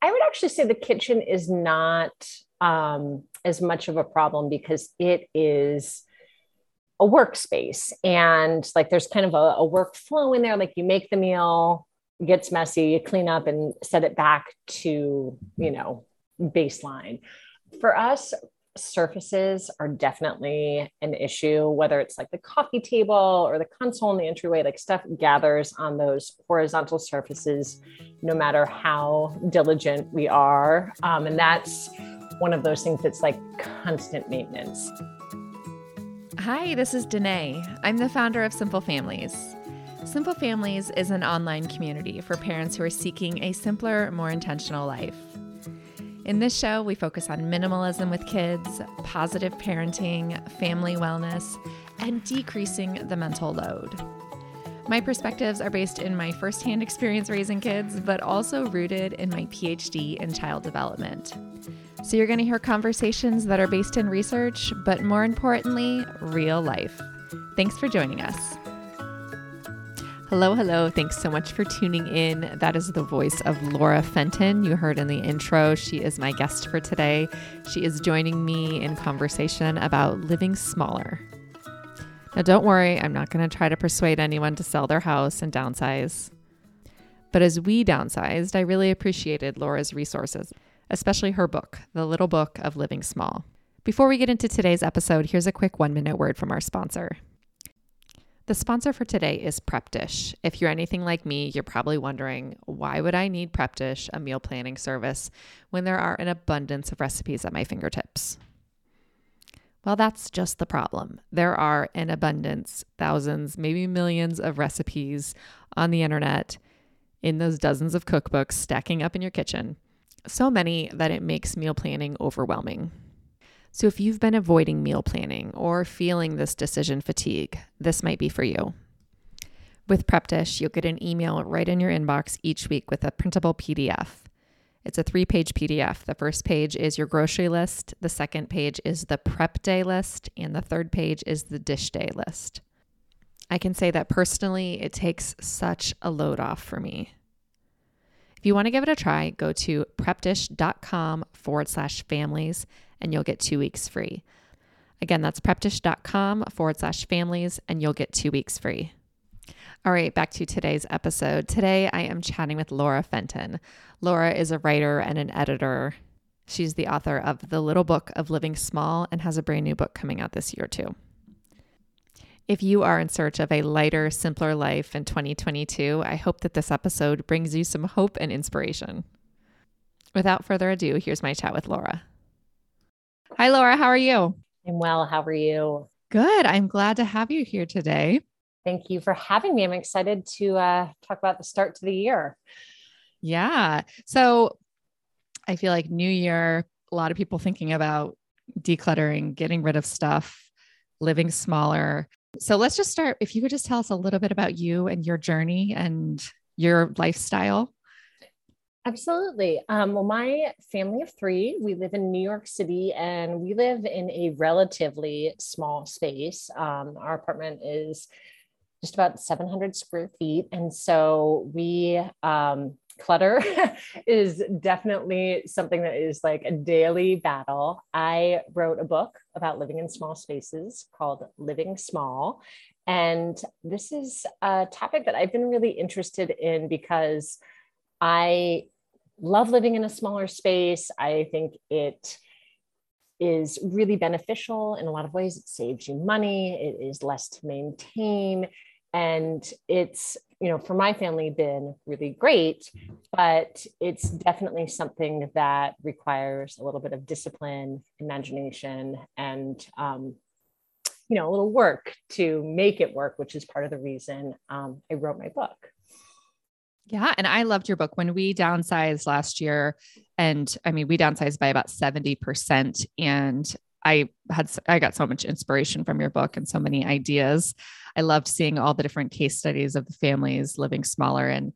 I would actually say the kitchen is not um, as much of a problem because it is a workspace and like there's kind of a, a workflow in there. Like you make the meal, gets messy, you clean up and set it back to, you know, baseline. For us, surfaces are definitely an issue, whether it's like the coffee table or the console in the entryway, like stuff gathers on those horizontal surfaces, no matter how diligent we are. Um, and that's one of those things that's like constant maintenance. Hi, this is Denaye. I'm the founder of Simple Families. Simple Families is an online community for parents who are seeking a simpler, more intentional life. In this show, we focus on minimalism with kids, positive parenting, family wellness, and decreasing the mental load. My perspectives are based in my firsthand experience raising kids, but also rooted in my PhD in child development. So, you're going to hear conversations that are based in research, but more importantly, real life. Thanks for joining us. Hello, hello. Thanks so much for tuning in. That is the voice of Laura Fenton. You heard in the intro. She is my guest for today. She is joining me in conversation about living smaller. Now, don't worry, I'm not going to try to persuade anyone to sell their house and downsize. But as we downsized, I really appreciated Laura's resources, especially her book, The Little Book of Living Small. Before we get into today's episode, here's a quick one minute word from our sponsor. The sponsor for today is Prep Dish. If you're anything like me, you're probably wondering why would I need Prep Dish, a meal planning service, when there are an abundance of recipes at my fingertips? Well, that's just the problem. There are an abundance, thousands, maybe millions of recipes on the internet in those dozens of cookbooks stacking up in your kitchen. So many that it makes meal planning overwhelming. So, if you've been avoiding meal planning or feeling this decision fatigue, this might be for you. With Prep Dish, you'll get an email right in your inbox each week with a printable PDF. It's a three page PDF. The first page is your grocery list, the second page is the prep day list, and the third page is the dish day list. I can say that personally, it takes such a load off for me. If you want to give it a try, go to prepdish.com forward slash families and you'll get two weeks free. Again, that's prepdish.com forward slash families, and you'll get two weeks free. All right, back to today's episode. Today I am chatting with Laura Fenton. Laura is a writer and an editor. She's the author of The Little Book of Living Small and has a brand new book coming out this year, too. If you are in search of a lighter, simpler life in 2022, I hope that this episode brings you some hope and inspiration. Without further ado, here's my chat with Laura. Hi, Laura. How are you? I'm well. How are you? Good. I'm glad to have you here today. Thank you for having me. I'm excited to uh, talk about the start to the year. Yeah. So I feel like New Year, a lot of people thinking about decluttering, getting rid of stuff, living smaller. So let's just start. If you could just tell us a little bit about you and your journey and your lifestyle. Absolutely. Um, well, my family of three, we live in New York City and we live in a relatively small space. Um, our apartment is just about 700 square feet. And so we, um, clutter is definitely something that is like a daily battle. I wrote a book about living in small spaces called Living Small. And this is a topic that I've been really interested in because I love living in a smaller space. I think it is really beneficial in a lot of ways. It saves you money, it is less to maintain. And it's, you know, for my family, been really great, but it's definitely something that requires a little bit of discipline, imagination, and, um, you know, a little work to make it work, which is part of the reason um, I wrote my book. Yeah. And I loved your book when we downsized last year. And I mean, we downsized by about 70%. And I had, I got so much inspiration from your book and so many ideas. I loved seeing all the different case studies of the families living smaller and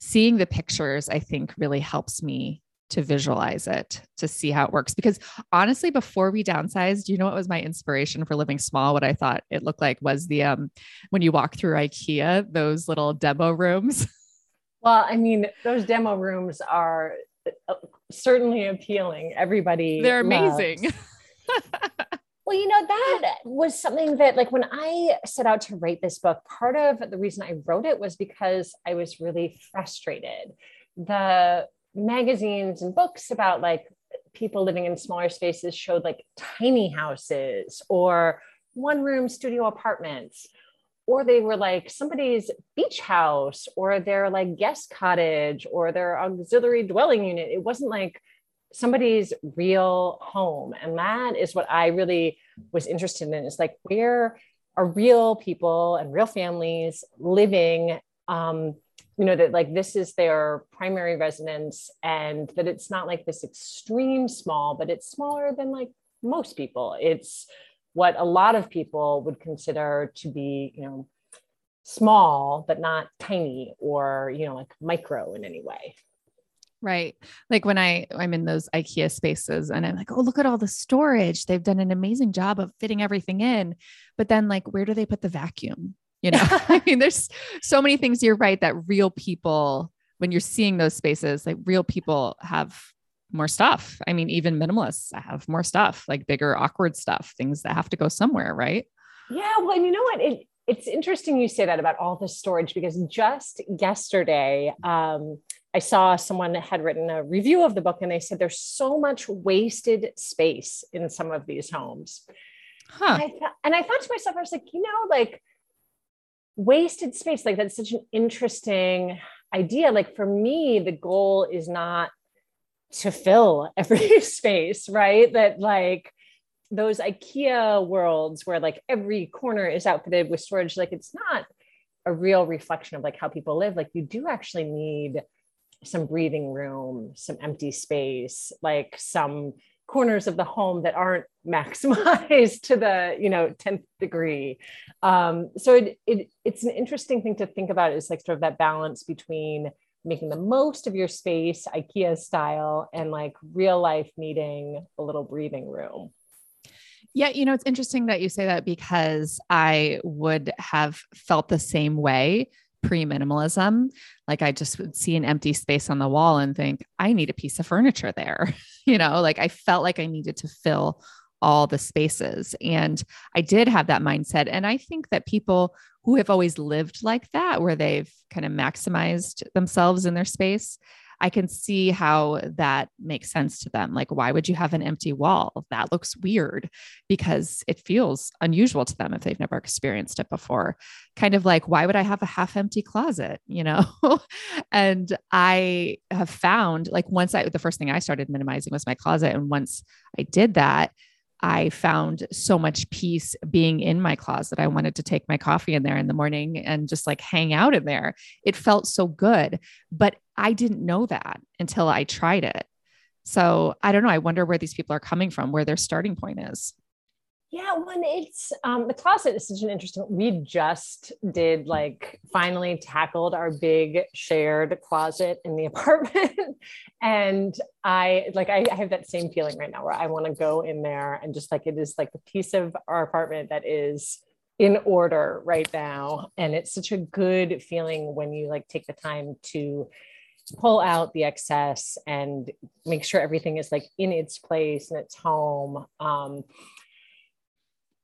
seeing the pictures, I think really helps me to visualize it, to see how it works. Because honestly, before we downsized, you know what was my inspiration for living small? What I thought it looked like was the um when you walk through IKEA, those little demo rooms. Well, I mean, those demo rooms are uh, certainly appealing. Everybody They're amazing. well, you know, that was something that like when I set out to write this book, part of the reason I wrote it was because I was really frustrated. The magazines and books about like people living in smaller spaces showed like tiny houses or one room studio apartments or they were like somebody's beach house or their like guest cottage or their auxiliary dwelling unit. It wasn't like somebody's real home. And that is what i really was interested in is like where are real people and real families living um, you know that like this is their primary residence and that it's not like this extreme small but it's smaller than like most people. It's what a lot of people would consider to be you know small but not tiny or you know like micro in any way Right. Like when I I'm in those IKEA spaces and I'm like, "Oh, look at all the storage. They've done an amazing job of fitting everything in." But then like where do they put the vacuum? You know, I mean, there's so many things. You're right that real people, when you're seeing those spaces, like real people have more stuff. I mean, even minimalists have more stuff, like bigger, awkward stuff, things that have to go somewhere, right? Yeah. Well, and you know what? It, it's interesting you say that about all the storage because just yesterday, um, I saw someone had written a review of the book and they said there's so much wasted space in some of these homes. Huh. And, I th- and I thought to myself, I was like, you know, like wasted space like that's such an interesting idea like for me the goal is not to fill every space right? That like those ikea worlds where like every corner is outfitted with storage like it's not a real reflection of like how people live. Like you do actually need some breathing room some empty space like some corners of the home that aren't maximized to the you know 10th degree. Um, so it, it it's an interesting thing to think about is like sort of that balance between making the most of your space ikea style and like real life needing a little breathing room yeah, you know, it's interesting that you say that because I would have felt the same way pre minimalism. Like I just would see an empty space on the wall and think, I need a piece of furniture there. you know, like I felt like I needed to fill all the spaces. And I did have that mindset. And I think that people who have always lived like that, where they've kind of maximized themselves in their space, I can see how that makes sense to them. Like, why would you have an empty wall? That looks weird because it feels unusual to them if they've never experienced it before. Kind of like, why would I have a half empty closet? You know? and I have found like once I, the first thing I started minimizing was my closet. And once I did that, I found so much peace being in my closet. I wanted to take my coffee in there in the morning and just like hang out in there. It felt so good. But I didn't know that until I tried it. So I don't know. I wonder where these people are coming from, where their starting point is. Yeah, when it's um, the closet is such an interesting. We just did like finally tackled our big shared closet in the apartment, and I like I, I have that same feeling right now where I want to go in there and just like it is like the piece of our apartment that is in order right now, and it's such a good feeling when you like take the time to pull out the excess and make sure everything is like in its place and its home. Um,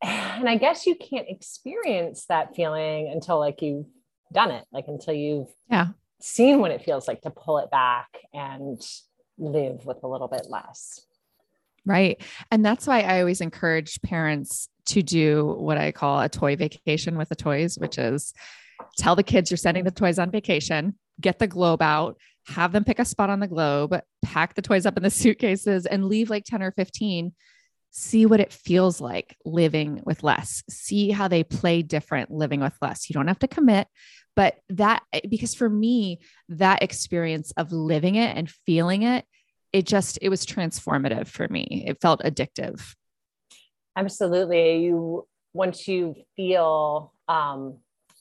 and I guess you can't experience that feeling until like you've done it, like until you've yeah seen what it feels like to pull it back and live with a little bit less. Right. And that's why I always encourage parents to do what I call a toy vacation with the toys, which is tell the kids you're sending the toys on vacation, get the globe out, have them pick a spot on the globe, pack the toys up in the suitcases, and leave like 10 or 15 see what it feels like living with less, see how they play different living with less. You don't have to commit, but that, eh, because for me, that experience of living it and feeling it, it just, it was transformative for me. It felt addictive. Absolutely. You, once you feel, um,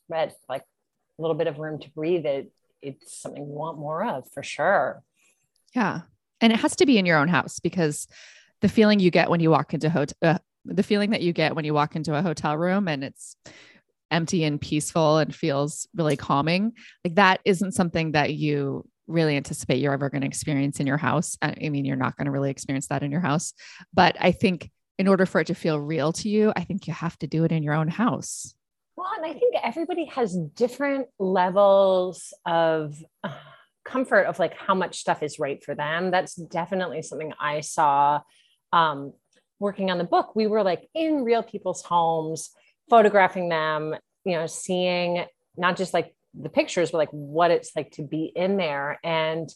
like a little bit of room to breathe, it, it's something you want more of for sure. Yeah. And it has to be in your own house because the feeling you get when you walk into hotel, uh, the feeling that you get when you walk into a hotel room and it's empty and peaceful and feels really calming, like that isn't something that you really anticipate you're ever going to experience in your house. I mean, you're not going to really experience that in your house, but I think in order for it to feel real to you, I think you have to do it in your own house. Well, and I think everybody has different levels of uh, comfort of like how much stuff is right for them. That's definitely something I saw um, working on the book. We were like in real people's homes, photographing them, you know, seeing not just like the pictures, but like what it's like to be in there. And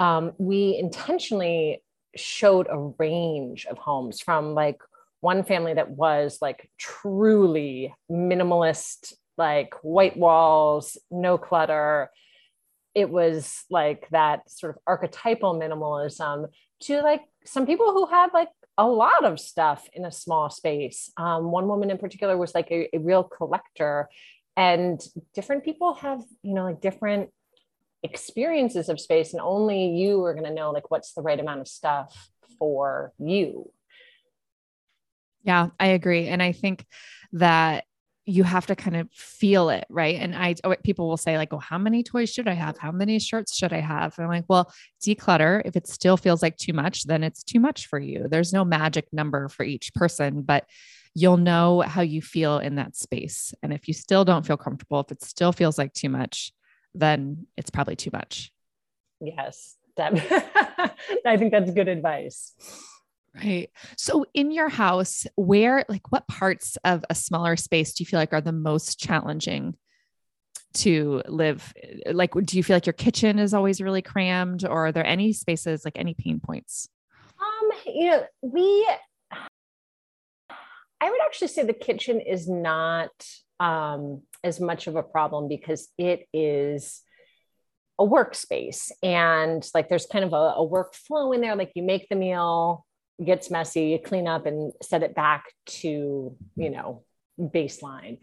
um, we intentionally showed a range of homes from like one family that was like truly minimalist, like white walls, no clutter. It was like that sort of archetypal minimalism to like some people who had like a lot of stuff in a small space. Um, one woman in particular was like a, a real collector, and different people have, you know, like different experiences of space, and only you are going to know like what's the right amount of stuff for you. Yeah, I agree. And I think that you have to kind of feel it, right? And I oh, people will say like, "Oh, how many toys should I have? How many shirts should I have?" And I'm like, "Well, declutter. If it still feels like too much, then it's too much for you. There's no magic number for each person, but you'll know how you feel in that space. And if you still don't feel comfortable, if it still feels like too much, then it's probably too much." Yes, Deb. I think that's good advice. Right. So in your house, where like what parts of a smaller space do you feel like are the most challenging to live? Like do you feel like your kitchen is always really crammed or are there any spaces like any pain points? Um, you know, we I would actually say the kitchen is not um as much of a problem because it is a workspace and like there's kind of a, a workflow in there like you make the meal gets messy, you clean up and set it back to, you know, baseline.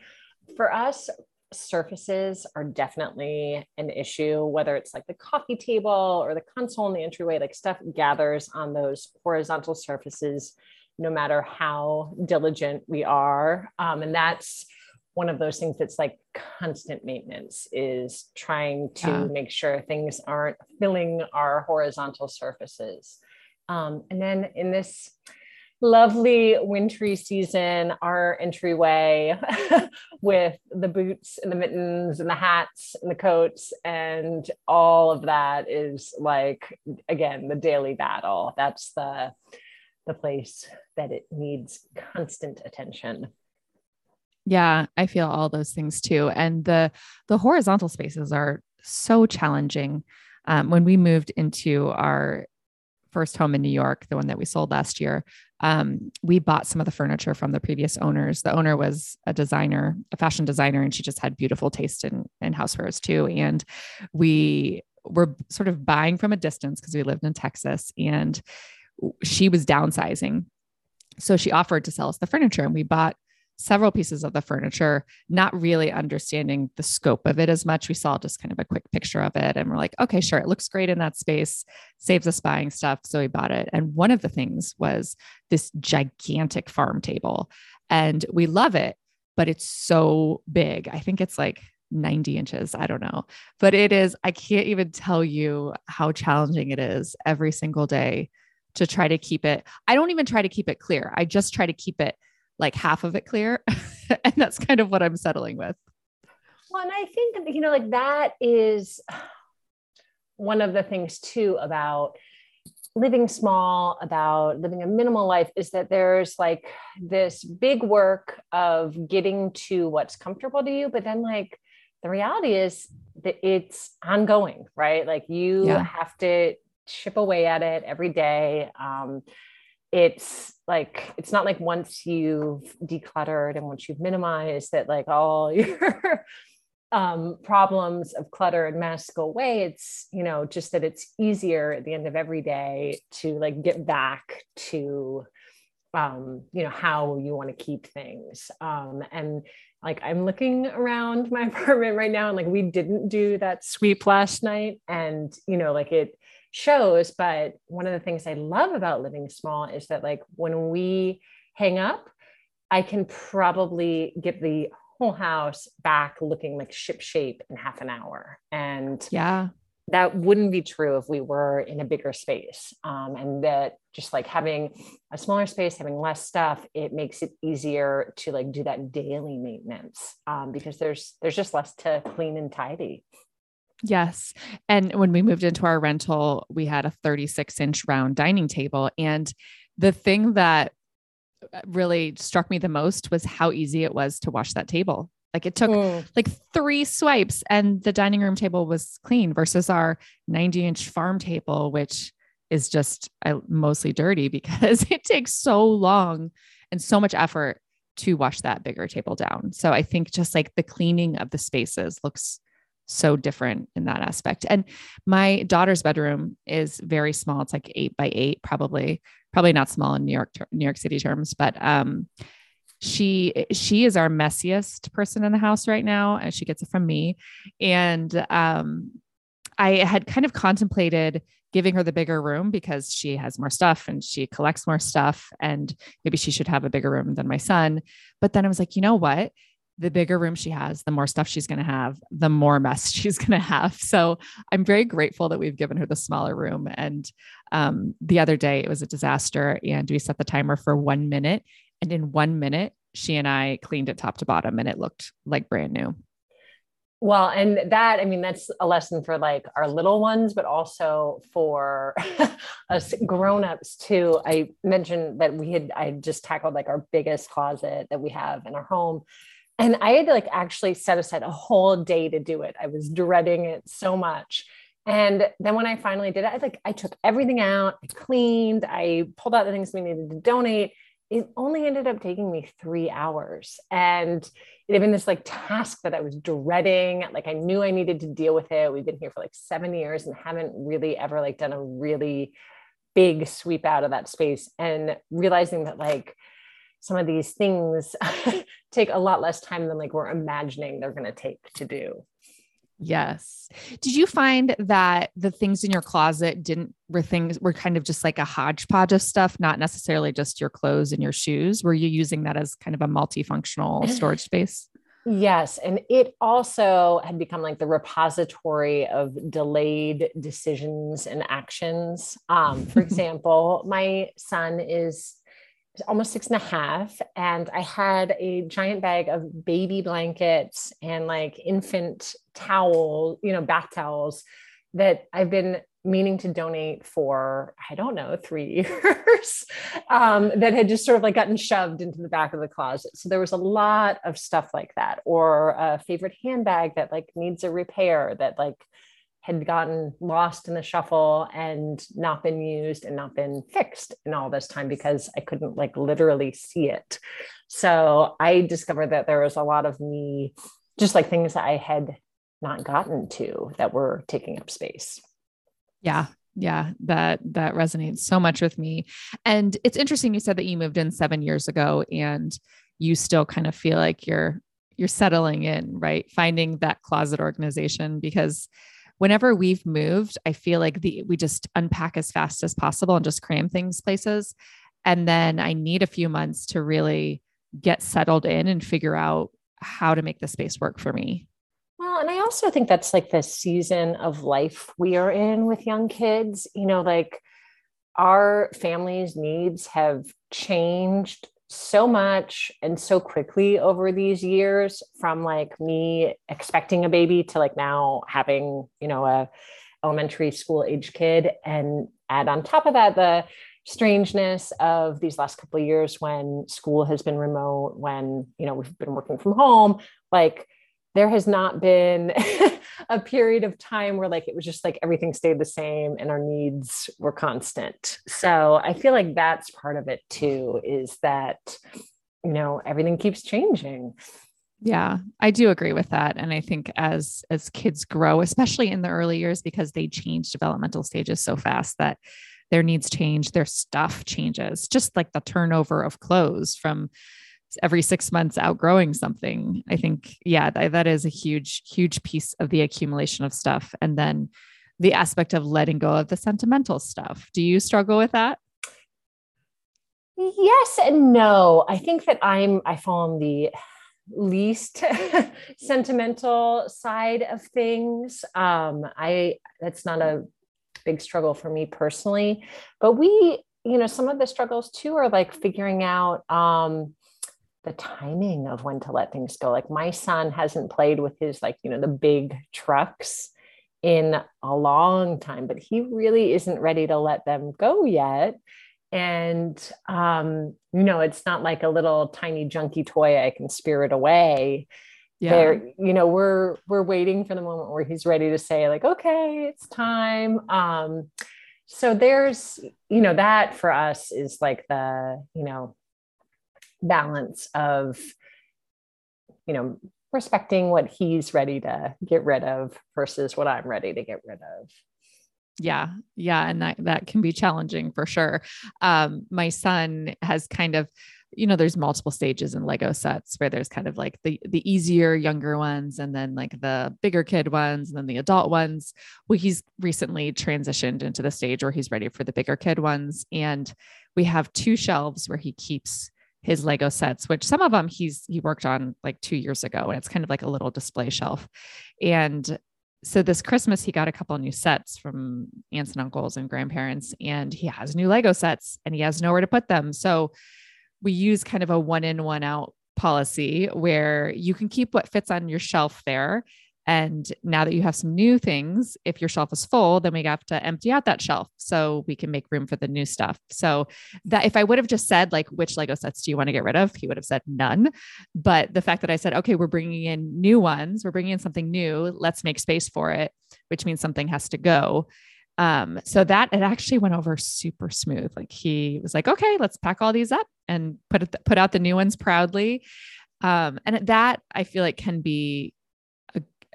For us, surfaces are definitely an issue, whether it's like the coffee table or the console in the entryway, like stuff gathers on those horizontal surfaces, no matter how diligent we are. Um, and that's one of those things that's like constant maintenance is trying to yeah. make sure things aren't filling our horizontal surfaces. Um, and then in this lovely wintry season, our entryway with the boots and the mittens and the hats and the coats and all of that is like again the daily battle. That's the the place that it needs constant attention. Yeah, I feel all those things too. And the the horizontal spaces are so challenging. Um, when we moved into our first home in New York, the one that we sold last year, um, we bought some of the furniture from the previous owners. The owner was a designer, a fashion designer, and she just had beautiful taste in, in housewares too. And we were sort of buying from a distance because we lived in Texas and she was downsizing. So she offered to sell us the furniture and we bought several pieces of the furniture, not really understanding the scope of it as much. We saw just kind of a quick picture of it and we're like, okay, sure, it looks great in that space, saves us buying stuff. So we bought it. And one of the things was this gigantic farm table. And we love it, but it's so big. I think it's like 90 inches. I don't know. But it is, I can't even tell you how challenging it is every single day to try to keep it. I don't even try to keep it clear. I just try to keep it like half of it clear. and that's kind of what I'm settling with. Well, and I think, you know, like that is one of the things too about living small, about living a minimal life is that there's like this big work of getting to what's comfortable to you. But then, like, the reality is that it's ongoing, right? Like, you yeah. have to chip away at it every day. Um, it's like it's not like once you've decluttered and once you've minimized that like all your um, problems of clutter and mess go away. It's you know just that it's easier at the end of every day to like get back to um, you know how you want to keep things. Um, and like i'm looking around my apartment right now and like we didn't do that sweep last night. And you know like it shows but one of the things i love about living small is that like when we hang up i can probably get the whole house back looking like ship shape in half an hour and yeah that wouldn't be true if we were in a bigger space. Um, and that just like having a smaller space, having less stuff, it makes it easier to like do that daily maintenance um, because there's there's just less to clean and tidy. Yes. And when we moved into our rental, we had a 36 inch round dining table. And the thing that really struck me the most was how easy it was to wash that table. Like it took like three swipes and the dining room table was clean versus our 90 inch farm table, which is just uh, mostly dirty because it takes so long and so much effort to wash that bigger table down. So I think just like the cleaning of the spaces looks so different in that aspect. And my daughter's bedroom is very small. It's like eight by eight, probably, probably not small in New York, New York City terms, but um, she she is our messiest person in the house right now and she gets it from me and um i had kind of contemplated giving her the bigger room because she has more stuff and she collects more stuff and maybe she should have a bigger room than my son but then i was like you know what the bigger room she has, the more stuff she's going to have, the more mess she's going to have. So I'm very grateful that we've given her the smaller room. And um, the other day it was a disaster, and we set the timer for one minute, and in one minute, she and I cleaned it top to bottom and it looked like brand new. Well, and that, I mean, that's a lesson for like our little ones, but also for us grown-ups too. I mentioned that we had, I just tackled like our biggest closet that we have in our home. And I had like actually set aside a whole day to do it. I was dreading it so much. And then when I finally did it, I like I took everything out, I cleaned, I pulled out the things we needed to donate, it only ended up taking me three hours. And it had been this like task that I was dreading. Like I knew I needed to deal with it. We've been here for like seven years and haven't really ever like done a really big sweep out of that space. And realizing that like some of these things take a lot less time than like we're imagining they're going to take to do. Yes. Did you find that the things in your closet didn't were things were kind of just like a hodgepodge of stuff, not necessarily just your clothes and your shoes? Were you using that as kind of a multifunctional storage space? Yes. And it also had become like the repository of delayed decisions and actions. Um, for example, my son is almost six and a half and i had a giant bag of baby blankets and like infant towel you know bath towels that i've been meaning to donate for i don't know three years um, that had just sort of like gotten shoved into the back of the closet. So there was a lot of stuff like that or a favorite handbag that like needs a repair that like had gotten lost in the shuffle and not been used and not been fixed in all this time because I couldn't like literally see it. So I discovered that there was a lot of me, just like things that I had not gotten to that were taking up space. Yeah. Yeah, that that resonates so much with me. And it's interesting you said that you moved in 7 years ago and you still kind of feel like you're you're settling in, right? Finding that closet organization because whenever we've moved, I feel like the we just unpack as fast as possible and just cram things places. And then I need a few months to really get settled in and figure out how to make the space work for me. Well, and I also think that's like the season of life we are in with young kids. You know, like our families' needs have changed so much and so quickly over these years from like me expecting a baby to like now having you know a elementary school age kid. And add on top of that the strangeness of these last couple of years when school has been remote when you know we've been working from home like there has not been a period of time where like it was just like everything stayed the same and our needs were constant. So I feel like that's part of it too is that you know everything keeps changing. Yeah, I do agree with that and I think as as kids grow especially in the early years because they change developmental stages so fast that their needs change, their stuff changes, just like the turnover of clothes from every six months outgrowing something. I think, yeah, that, that is a huge, huge piece of the accumulation of stuff. And then the aspect of letting go of the sentimental stuff. Do you struggle with that? Yes and no. I think that I'm, I fall on the least sentimental side of things. Um, I that's not a big struggle for me personally, but we, you know, some of the struggles too are like figuring out um, the timing of when to let things go. Like my son hasn't played with his like, you know, the big trucks in a long time, but he really isn't ready to let them go yet. And um, you know, it's not like a little tiny junky toy I can spirit away. Yeah. There, you know, we're we're waiting for the moment where he's ready to say, like, okay, it's time. Um, so there's, you know, that for us is like the, you know, balance of you know respecting what he's ready to get rid of versus what i'm ready to get rid of. Yeah. Yeah. And that that can be challenging for sure. Um my son has kind of you know there's multiple stages in lego sets where there's kind of like the the easier younger ones and then like the bigger kid ones and then the adult ones. Well he's recently transitioned into the stage where he's ready for the bigger kid ones. And we have two shelves where he keeps his Lego sets, which some of them he's he worked on like two years ago, and it's kind of like a little display shelf. And so this Christmas he got a couple new sets from aunts and uncles and grandparents, and he has new Lego sets, and he has nowhere to put them. So we use kind of a one in one out policy where you can keep what fits on your shelf there and now that you have some new things, if your shelf is full, then we have to empty out that shelf so we can make room for the new stuff. So that if I would have just said like which Lego sets do you want to get rid of, he would have said none. But the fact that I said okay, we're bringing in new ones, we're bringing in something new, let's make space for it, which means something has to go. Um, so that it actually went over super smooth. Like he was like, okay, let's pack all these up and put it, put out the new ones proudly. Um, and that I feel like can be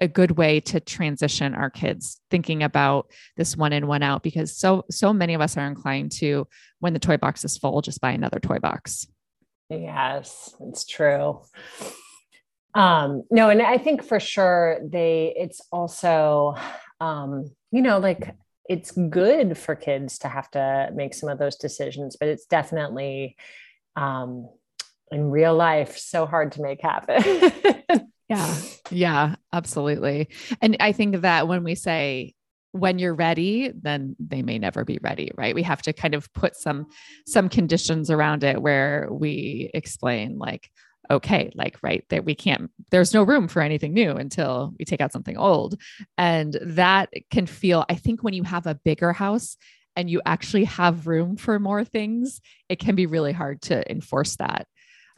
a good way to transition our kids thinking about this one in one out because so so many of us are inclined to when the toy box is full just buy another toy box. Yes it's true. Um no and i think for sure they it's also um you know like it's good for kids to have to make some of those decisions but it's definitely um in real life so hard to make happen Yeah. Yeah, absolutely. And I think that when we say when you're ready, then they may never be ready, right? We have to kind of put some some conditions around it where we explain like okay, like right that we can't there's no room for anything new until we take out something old. And that can feel I think when you have a bigger house and you actually have room for more things, it can be really hard to enforce that.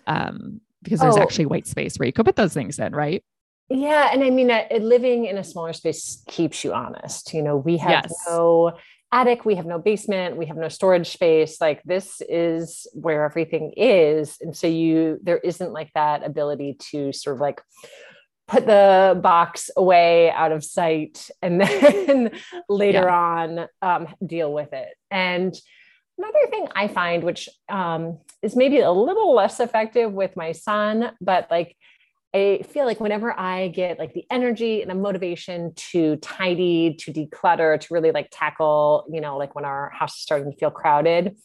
Um, because there's oh. actually white space where you could put those things in, right? Yeah. And I mean, uh, living in a smaller space keeps you honest. You know, we have yes. no attic, we have no basement, we have no storage space. Like this is where everything is. And so you, there isn't like that ability to sort of like, put the box away out of sight and then later yeah. on um, deal with it. And Another thing I find, which um, is maybe a little less effective with my son, but like I feel like whenever I get like the energy and the motivation to tidy, to declutter, to really like tackle, you know, like when our house is starting to feel crowded,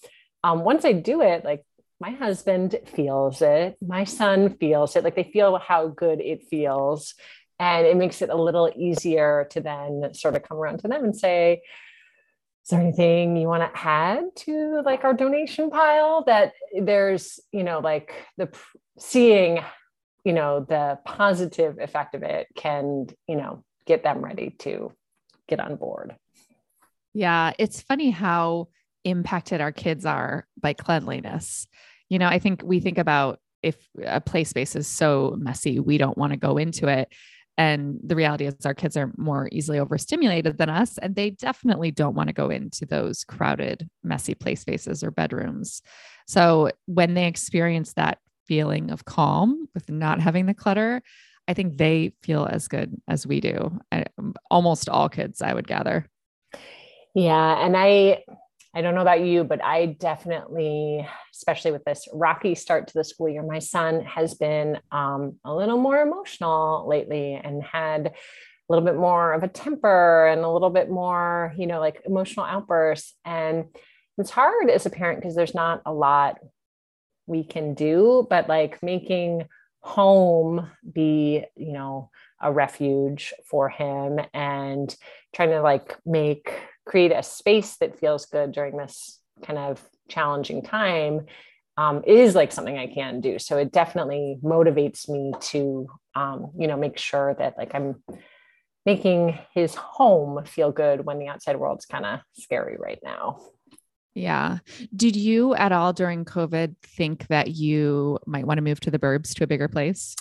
um, once I do it, like my husband feels it, my son feels it, like they feel how good it feels. And it makes it a little easier to then sort of come around to them and say, is there anything you want to add to like our donation pile that there's you know like the seeing you know the positive effect of it can you know get them ready to get on board? Yeah it's funny how impacted our kids are by cleanliness. You know i think we think about if a play space is so messy we don't want to go into it and the reality is, our kids are more easily overstimulated than us, and they definitely don't want to go into those crowded, messy play spaces or bedrooms. So when they experience that feeling of calm with not having the clutter, I think they feel as good as we do. Eh, almost all kids, I would gather. Yeah. And I, I don't know about you, but I definitely, especially with this rocky start to the school year, my son has been um, a little more emotional lately and had a little bit more of a temper and a little bit more, you know, like emotional outbursts. And it's hard as a parent because there's not a lot we can do, but like making home be, you know, a refuge for him and trying to like make create a space that feels good during this kind of challenging time um, is like something I can do. So it definitely motivates me to, um, you know, make sure that like I'm making his home feel good when the outside world's kind of scary right now. Yeah. Did you at all during COVID think that you might want to move to the burbs to a bigger place?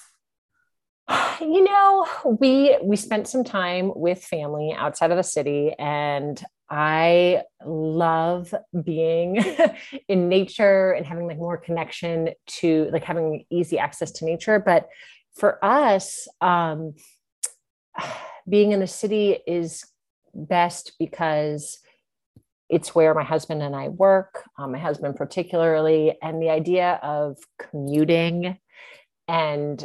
You know, we we spent some time with family outside of the city and I love being in nature and having like more connection to like having easy access to nature. But for us, um, being in the city is best because it's where my husband and I work, um, my husband particularly, and the idea of commuting and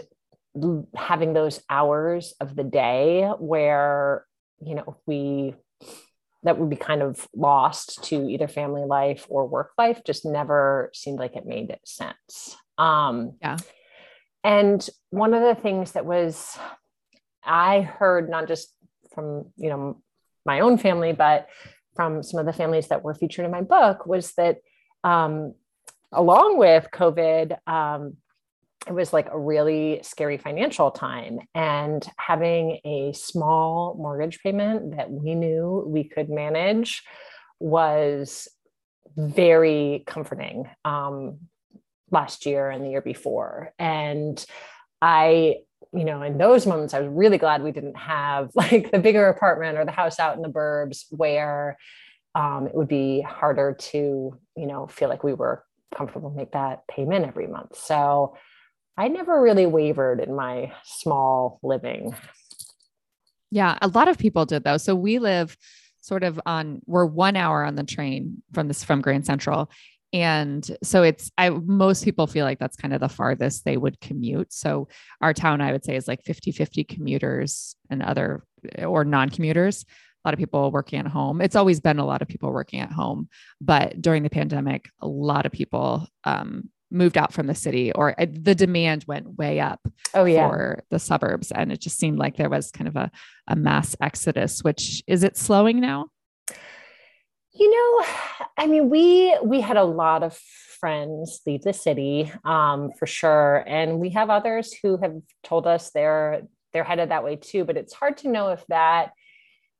having those hours of the day where you know we that would be kind of lost to either family life or work life just never seemed like it made sense. Um, yeah. And one of the things that was, I heard not just from, you know, my own family, but from some of the families that were featured in my book was that um, along with COVID, um, it was like a really scary financial time and having a small mortgage payment that we knew we could manage was very comforting um, last year and the year before. And i you know in those moments i was really glad we didn't have like the bigger apartment or the house out in the burbs where um, it would be harder to you know feel like we were comfortable make that payment every month. So I never really wavered in my small living. Yeah, a lot of people did though. So we live sort of on we're 1 hour on the train from this from Grand Central and so it's i most people feel like that's kind of the farthest they would commute so our town i would say is like 50 50 commuters and other or non-commuters a lot of people working at home it's always been a lot of people working at home but during the pandemic a lot of people um, moved out from the city or uh, the demand went way up oh, yeah. for the suburbs. And it just seemed like there was kind of a, a mass exodus, which is it slowing now? You know, I mean, we we had a lot of friends leave the city um, for sure, and we have others who have told us they're they're headed that way too. But it's hard to know if that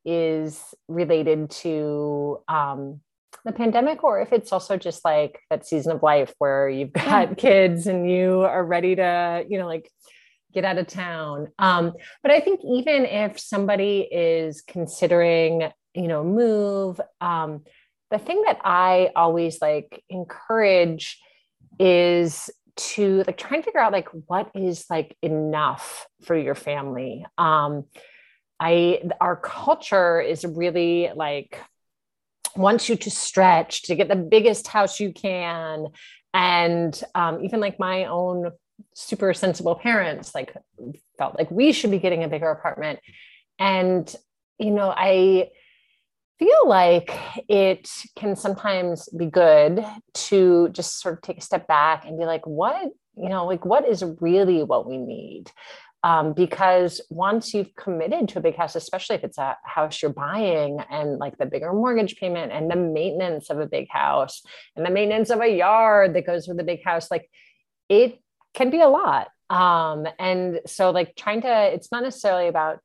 is related to um, the pandemic or if it's also just like that season of life where you've got yeah. kids and you are ready to you know like get out of town um, but i think even if somebody is considering you know move um, the thing that i always like encourage is to like try and figure out like what is like enough for your family um i our culture is really like wants you to stretch to get the biggest house you can. And um, even like my own super sensible parents like felt like we should be getting a bigger apartment. And you know i feel like it can sometimes be good to just sort of take a step back and be like what you know like what is really what we need um, because once you've committed to a big house, especially if it's a house you're buying and like the bigger mortgage payment and the maintenance of a big house and the maintenance of a yard that goes with a big house, like it can be a lot. Um, and so, like, trying to, it's not necessarily about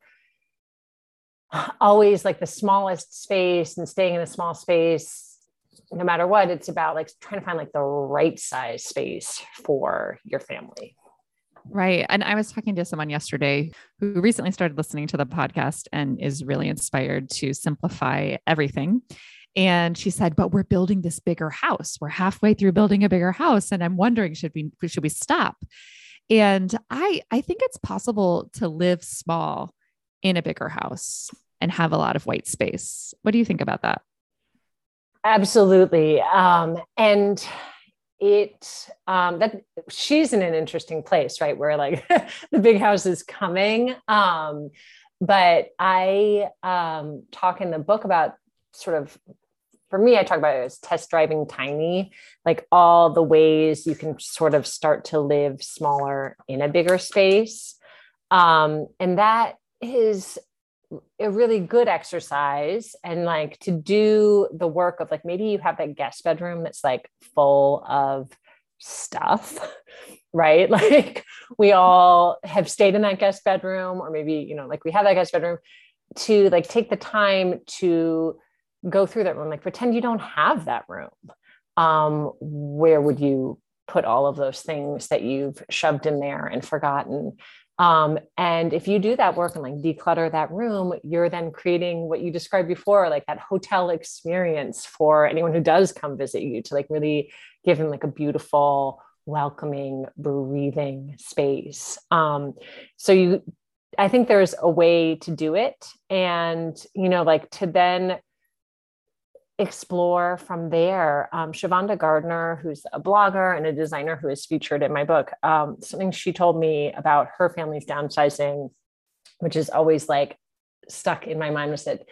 always like the smallest space and staying in a small space no matter what it's about like trying to find like the right size space for your family Right. And I was talking to someone yesterday who recently started listening to the podcast and is really inspired to simplify everything. And she said, "But we're building this bigger house. We're halfway through building a bigger house, and I'm wondering should we should we stop?" And I I think it's possible to live small in a bigger house and have a lot of white space. What do you think about that? Absolutely. Um, and it um that she's in an interesting place right where like the big house is coming um but i um talk in the book about sort of for me, I talk about it as test driving tiny, like all the ways you can sort of start to live smaller in a bigger space. Um, and that is a really good exercise. And like to do the work of like maybe you have that guest bedroom that's like full of stuff, right? Like we all have stayed in that guest bedroom, or maybe, you know, like we have that guest bedroom to like take the time to go through that room like pretend you don't have that room um, where would you put all of those things that you've shoved in there and forgotten um, and if you do that work and like declutter that room you're then creating what you described before like that hotel experience for anyone who does come visit you to like really give them like a beautiful welcoming breathing space um, so you I think there's a way to do it. And, you know, like to then explore from there. Um, Shavonda Gardner, who's a blogger and a designer who is featured in my book, um, something she told me about her family's downsizing, which is always like stuck in my mind, was that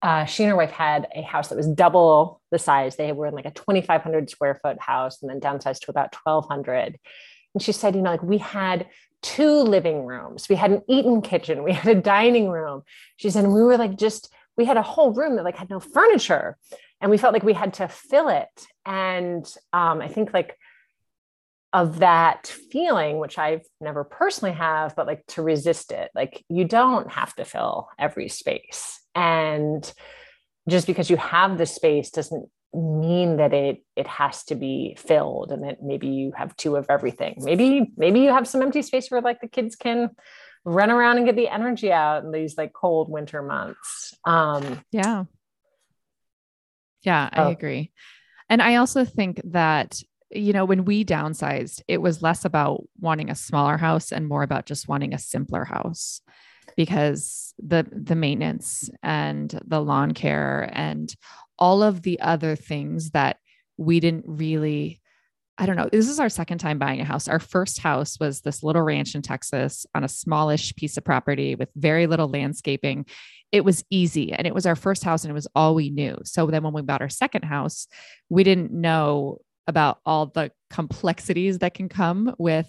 uh, she and her wife had a house that was double the size. They were in like a 2,500 square foot house and then downsized to about 1,200. And she said, you know, like we had two living rooms, we had an eaten kitchen, we had a dining room. She said, we were like just we had a whole room that like had no furniture and we felt like we had to fill it. And um, i think like of that feeling which i've never personally have but like to resist it like you don't have to fill every space. And just because you have the space doesn't mean that it it has to be filled and that maybe you have two of everything. Maybe maybe you have some empty space where like the kids can run around and get the energy out in these like cold winter months. Um, yeah. Yeah, I agree. And I also think that, you know, when we downsized, it was less about wanting a smaller house and more about just wanting a simpler house because the the maintenance and the lawn care and all of the other things that we didn't really I don't know. This is our second time buying a house. Our first house was this little ranch in Texas on a smallish piece of property with very little landscaping. It was easy and it was our first house and it was all we knew. So then when we bought our second house, we didn't know about all the complexities that can come with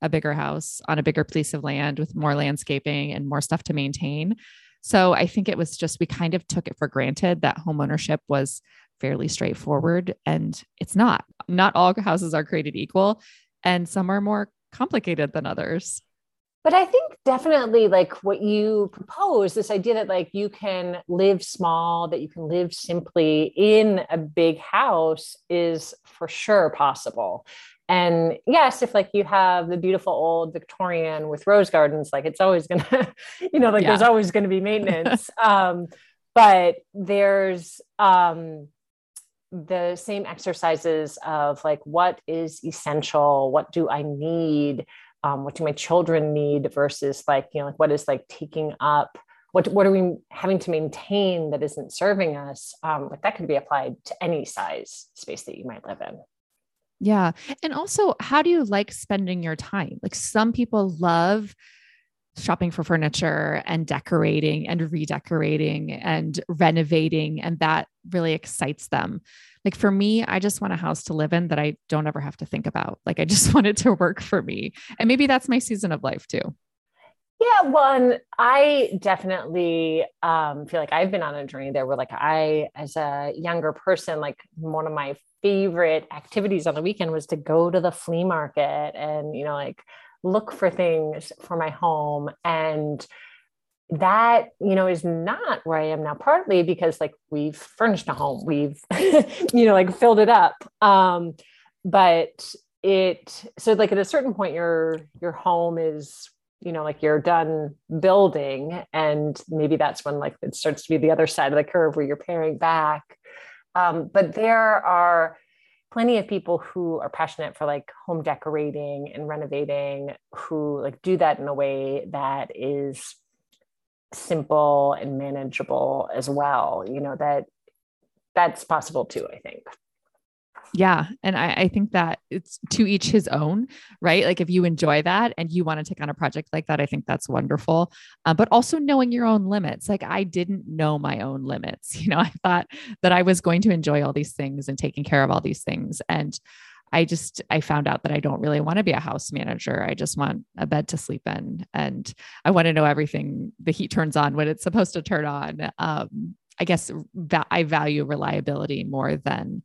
a bigger house on a bigger piece of land with more landscaping and more stuff to maintain. So I think it was just we kind of took it for granted that home ownership was fairly straightforward and it's not. Not all houses are created equal and some are more complicated than others. But I think definitely like what you propose, this idea that like you can live small, that you can live simply in a big house is for sure possible. And yes, if like you have the beautiful old Victorian with rose gardens, like it's always gonna, you know, like yeah. there's always gonna be maintenance. um, but there's um the same exercises of like what is essential what do i need um, what do my children need versus like you know like what is like taking up what what are we having to maintain that isn't serving us um, like that could be applied to any size space that you might live in. Yeah. And also how do you like spending your time? Like some people love shopping for furniture and decorating and redecorating and renovating. And that really excites them. Like for me, I just want a house to live in that I don't ever have to think about. Like I just want it to work for me. And maybe that's my season of life too. Yeah, one, I definitely um, feel like I've been on a journey there where, like, I, as a younger person, like, one of my favorite activities on the weekend was to go to the flea market and, you know, like, look for things for my home. And that you know is not where i am now partly because like we've furnished a home we've you know like filled it up. Um but it so like at a certain point your your home is you know like you're done building and maybe that's when like it starts to be the other side of the curve where you're paring back. Um, but there are plenty of people who are passionate for like home decorating and renovating who like do that in a way that is simple and manageable as well you know that that's possible too i think Yeah. And I, I, think that it's to each his own, right? Like if you enjoy that and you want to take on a project like that, I think that's wonderful. Uh, but also knowing your own limits. Like I didn't know my own limits. You know, I thought that I was going to enjoy all these things and taking care of all these things. And I just, I found out that I don't really want to be a house manager. I just want a bed to sleep in and I want to know everything the heat turns on when it's supposed to turn on. Um, I guess I value reliability more than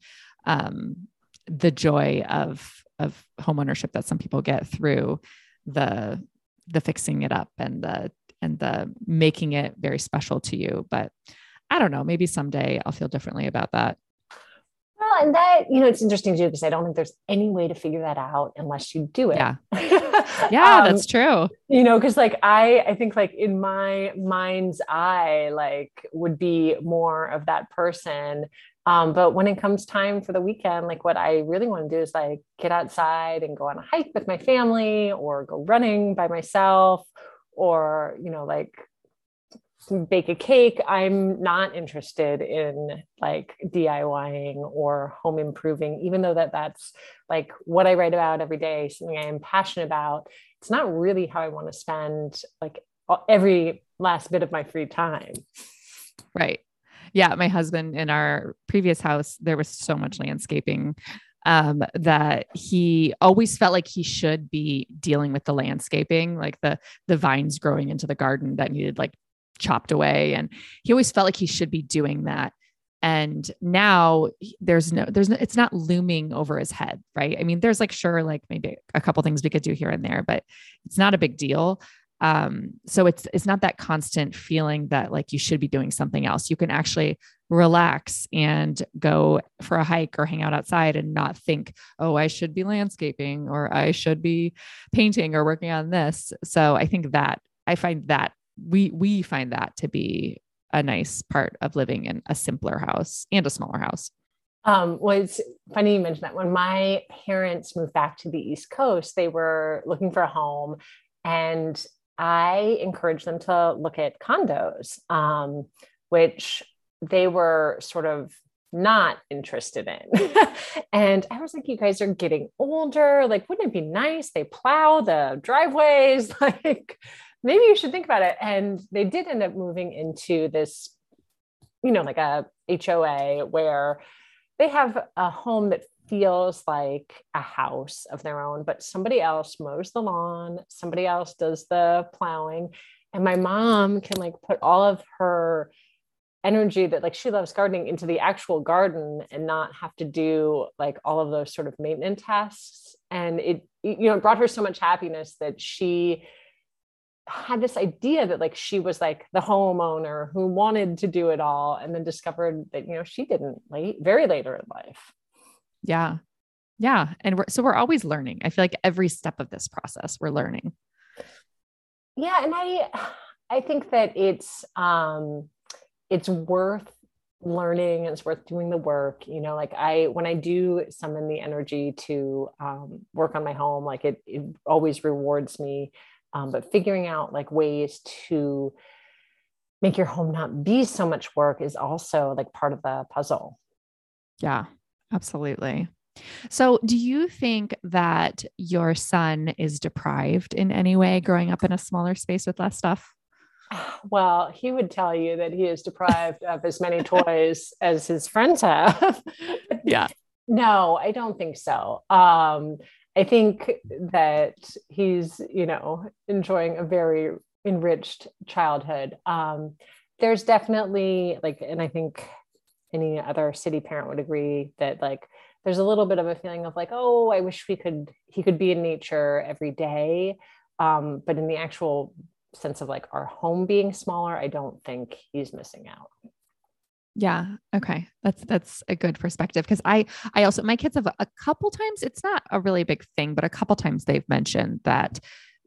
um, the joy of of homeownership that some people get through the the fixing it up and the and the making it very special to you. But I don't know, maybe someday I'll feel differently about that. Well, and that, you know, it's interesting too, because I don't think there's any way to figure that out unless you do it. Yeah. yeah, um, that's true. You know, because like I, I think like in my mind's eye, like would be more of that person um, but when it comes time for the weekend, like what I really want to do is like get outside and go on a hike with my family or go running by myself or, you know, like bake a cake. I'm not interested in like DIYing or home improving, even though that that's like what I write about every day, something I am passionate about. It's not really how I want to spend like every last bit of my free time. Right yeah, my husband in our previous house, there was so much landscaping um, that he always felt like he should be dealing with the landscaping, like the the vines growing into the garden that needed like chopped away, and he always felt like he should be doing that. And now there's no, there's no, it's not looming over his head, right? I mean, there's like sure, like maybe a couple things we could do here and there, but it's not a big deal um so it's it's not that constant feeling that like you should be doing something else. You can actually relax and go for a hike or hang out outside and not think oh i should be landscaping or i should be painting or working on this. So i think that i find that we we find that to be a nice part of living in a simpler house and a smaller house. Um, well, it's funny you mentioned that. When my parents moved back to the East Coast, they were looking for a home and I encouraged them to look at condos, um, which they were sort of not interested in. and I was like, you guys are getting older. Like, wouldn't it be nice? They plow the driveways. Like, maybe you should think about it. And they did end up moving into this, you know, like a HOA where they have a home that feels like a house of their own, but somebody else mows the lawn, somebody else does the plowing. And my mom can like put all of her energy that like she loves gardening into the actual garden and not have to do like all of those sort of maintenance tasks. And it, you know, it brought her so much happiness that she had this idea that like she was like the homeowner who wanted to do it all and then discovered that you know she didn't late very later in life yeah. Yeah. And we're, so we're always learning. I feel like every step of this process, we're learning. Yeah. And I, I think that it's, um, it's worth learning and it's worth doing the work you know like i when i do summon the energy to um, work on my home like it, it always rewards me um, but figuring out like ways to make your home not be so much work is also like part of the puzzle yeah Absolutely. So, do you think that your son is deprived in any way growing up in a smaller space with less stuff? Well, he would tell you that he is deprived of as many toys as his friends have. yeah. No, I don't think so. Um, I think that he's, you know, enjoying a very enriched childhood. Um, there's definitely like, and I think any other city parent would agree that like there's a little bit of a feeling of like oh i wish we could he could be in nature every day. Um, but in the actual sense of like our home being smaller i don't think he's missing out. Yeah okay. That's that's a good perspective because i i also my kids have a couple times it's not a really big thing but a couple times they've mentioned that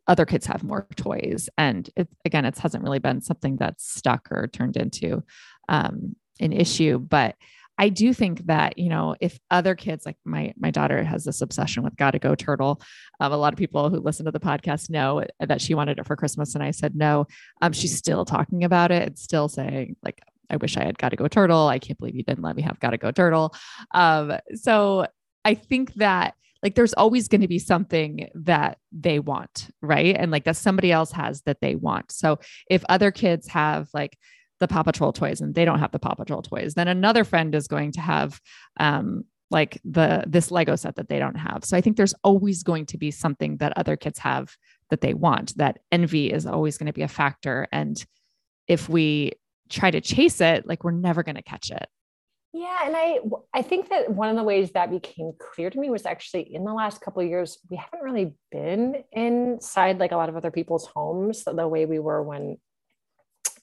other kids have more toys and it again it hasn't really been something that's stuck or turned into um, an issue but I do think that you know if other kids like my my daughter has this obsession with Gotta Go Turtle. Um, a lot of people who listen to the podcast know that she wanted it for Christmas, and I said no. Um, she's still talking about it and still saying like I wish I had Gotta Go Turtle. I can't believe you didn't let me have Gotta Go Turtle. Um, so I think that like there's always going to be something that they want, right? And like that somebody else has that they want. So if other kids have like the Paw Patrol toys and they don't have the Paw Patrol toys, then another friend is going to have um like the this Lego set that they don't have. So I think there's always going to be something that other kids have that they want. That envy is always going to be a factor and if we try to chase it, like we're never going to catch it. Yeah, and I I think that one of the ways that became clear to me was actually in the last couple of years we haven't really been inside like a lot of other people's homes the way we were when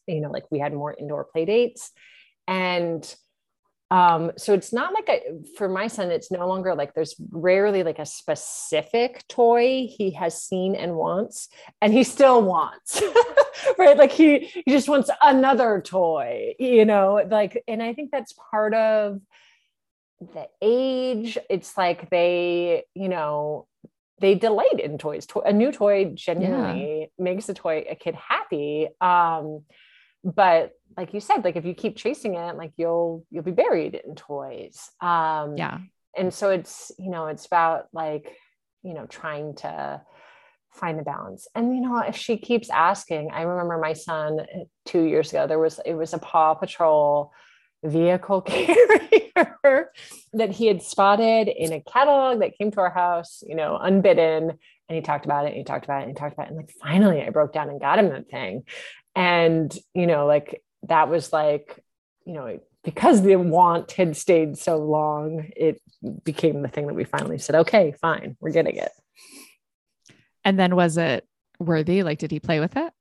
you know like we had more indoor play dates and um so it's not like a for my son it's no longer like there's rarely like a specific toy he has seen and wants and he still wants right? Like he he just wants another toy you know? Like and i think that's part of the age. It's like they you know they delight in toys. A new toy genuinely yeah. makes a toy a kid happy. Um but like you said like if you keep chasing it like you'll you'll be buried in toys. Um yeah. and so it's you know it's about like you know trying to find the balance. And you know if she keeps asking i remember my son uh, two years ago there was it was a paw patrol vehicle carrier that he had spotted in a catalog that came to our house you know unbidden. And he talked about it and he talked about it and he talked about it. And like finally i broke down and got him that thing and you know like that was like you know because the want had stayed so long it became the thing that we finally said okay fine we're getting it. And then was it worthy? Like did he play with it?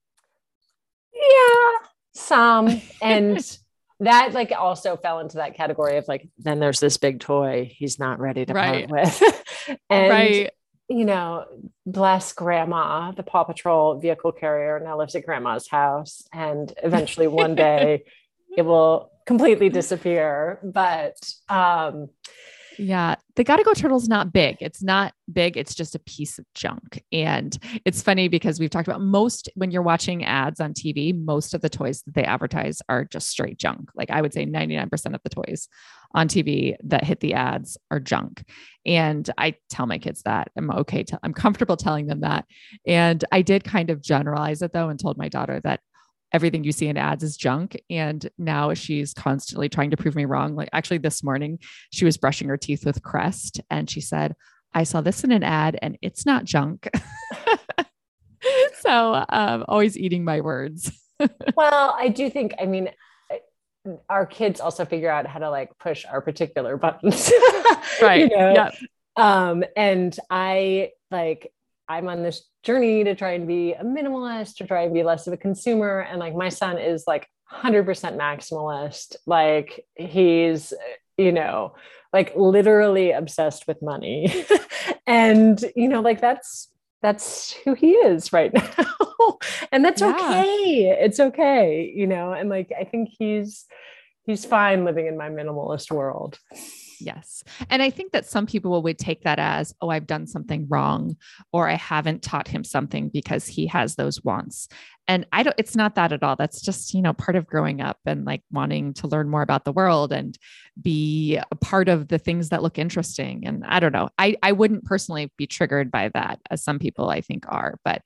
Yeah some. And that like also fell into that category of like then there's this big toy he's not ready to right. part with. And right you know, bless grandma, the Paw Patrol vehicle carrier now lives at grandma's house. And eventually one day it will completely disappear. But um, yeah, the Gotta Go Turtle's not big. It's not big. It's just a piece of junk. And it's funny because we've talked about most when you're watching ads on TV, most of the toys that they advertise are just straight junk. Like I would say 99% of the toys on TV that hit the ads are junk. And I tell my kids that I'm okay. To, I'm comfortable telling them that. And I did kind of generalize it though and told my daughter that everything you see in ads is junk. And now she's constantly trying to prove me wrong. Like actually this morning, she was brushing her teeth with Crest and she said, I saw this in an ad and it's not junk. so um, always eating my words. well, I do think, I mean, our kids also figure out how to like push our particular buttons. right. You know? Yeah. Um, and I like I'm on this journey to try and be a minimalist, to try and be less of a consumer. And like my son is like 100% maximalist. Like he's, you know, like literally obsessed with money. and, you know, like that's, that's who he is right now. and that's yeah. okay. It's okay, you know, and like I think he's, he's fine living in my minimalist world. Yes. And I think that some people would take that as, oh, I've done something wrong, or I haven't taught him something because he has those wants. And I don't, it's not that at all. That's just, you know, part of growing up and like wanting to learn more about the world and be a part of the things that look interesting. And I don't know, I, I wouldn't personally be triggered by that as some people I think are, but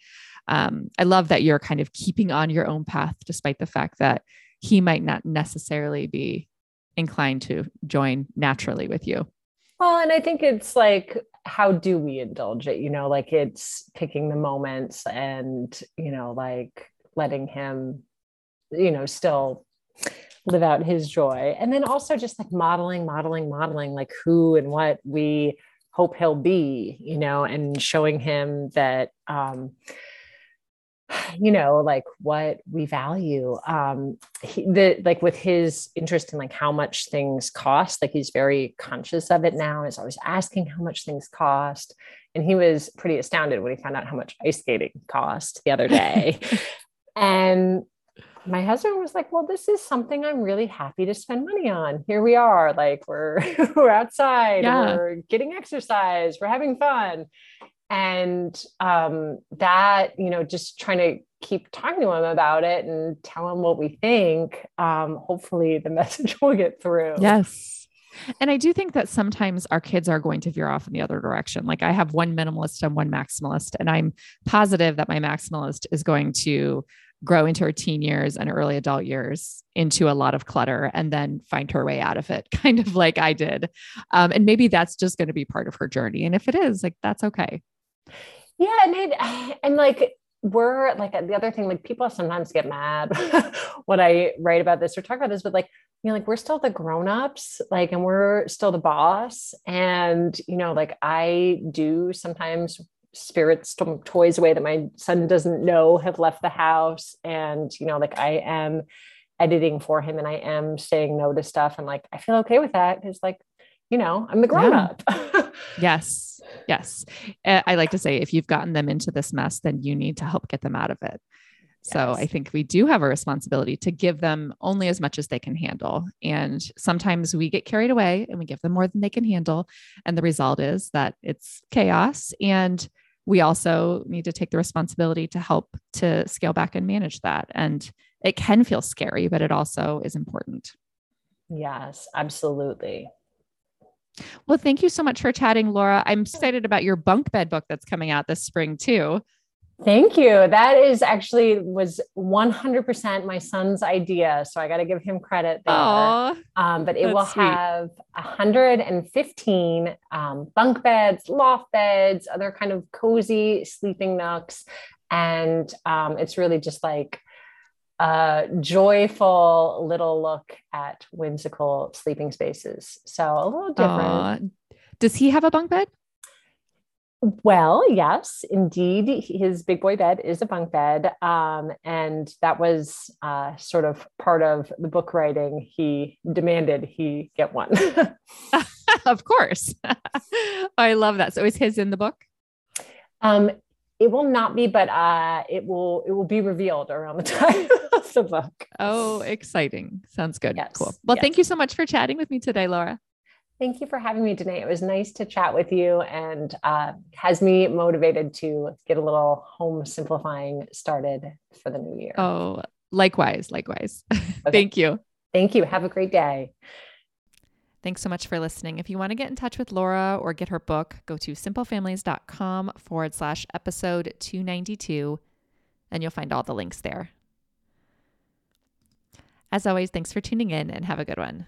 um, I love that you're kind of keeping on your own path, despite the fact that he might not necessarily be inclined to join naturally with you. Well, and I think it's like, how do we indulge it? You know, like it's picking the moments and, you know, like letting him, you know, still live out his joy. And then also just like modeling, modeling, modeling, like who and what we hope he'll be, you know, and showing him that, um, you know like what we value um he, the like with his interest in like how much things cost like he's very conscious of it now he's always asking how much things cost and he was pretty astounded when he found out how much ice skating cost the other day. And my husband was like well this is something i'm really happy to spend money on. Here we are like we're we're outside yeah. we're getting exercise we're having fun and um, that you know just trying to keep talking to him about it and tell him what we think um, hopefully the message will get through yes And I do think that sometimes our kids are going to veer off in the other direction. Like I have one minimalist and one maximalist, and I'm positive that my maximalist is going to grow into her teen years and early adult years into a lot of clutter and then find her way out of it, kind of like I did. Um, and maybe that's just going to be part of her journey. And if it is, like, that's okay. Yeah. And, it, and like, we're like the other thing, like people sometimes get mad when I write about this or talk about this, but like, you know, like we're still the grown-ups, like, and we're still the boss. And, you know, like I do sometimes spirits toys away that my son doesn't know have left the house and you know like i am editing for him and i am saying no to stuff and like i feel okay with that because like you know i'm the grown yeah. up yes yes uh, i like to say if you've gotten them into this mess then you need to help get them out of it yes. so i think we do have a responsibility to give them only as much as they can handle and sometimes we get carried away and we give them more than they can handle and the result is that it's chaos and we also need to take the responsibility to help to scale back and manage that. And it can feel scary, but it also is important. Yes, absolutely. Well, thank you so much for chatting, Laura. I'm excited about your bunk bed book that's coming out this spring too. Thank you. That is actually was 100% my son's idea. So I got to give him credit there. Aww, um, but it will sweet. have 115 um, bunk beds, loft beds, other kind of cozy sleeping nooks. And um, it's really just like a joyful little look at whimsical sleeping spaces. So a little different. Does he have a bunk bed? Well, yes, indeed. His big boy bed is a bunk bed. Um, and that was uh, sort of part of the book writing. He demanded he get one. of course. I love that. So is his in the book? Um, it will not be, but uh, it will it will be revealed around the time of the book. Oh, exciting. Sounds good. Yes. Cool. Well, yes. thank you so much for chatting with me today, Laura. Thank you for having me today. It was nice to chat with you and uh, has me motivated to get a little home simplifying started for the new year. Oh, likewise, likewise. Okay. Thank you. Thank you. Have a great day. Thanks so much for listening. If you want to get in touch with Laura or get her book, go to simplefamilies.com forward slash episode 292, and you'll find all the links there. As always, thanks for tuning in and have a good one.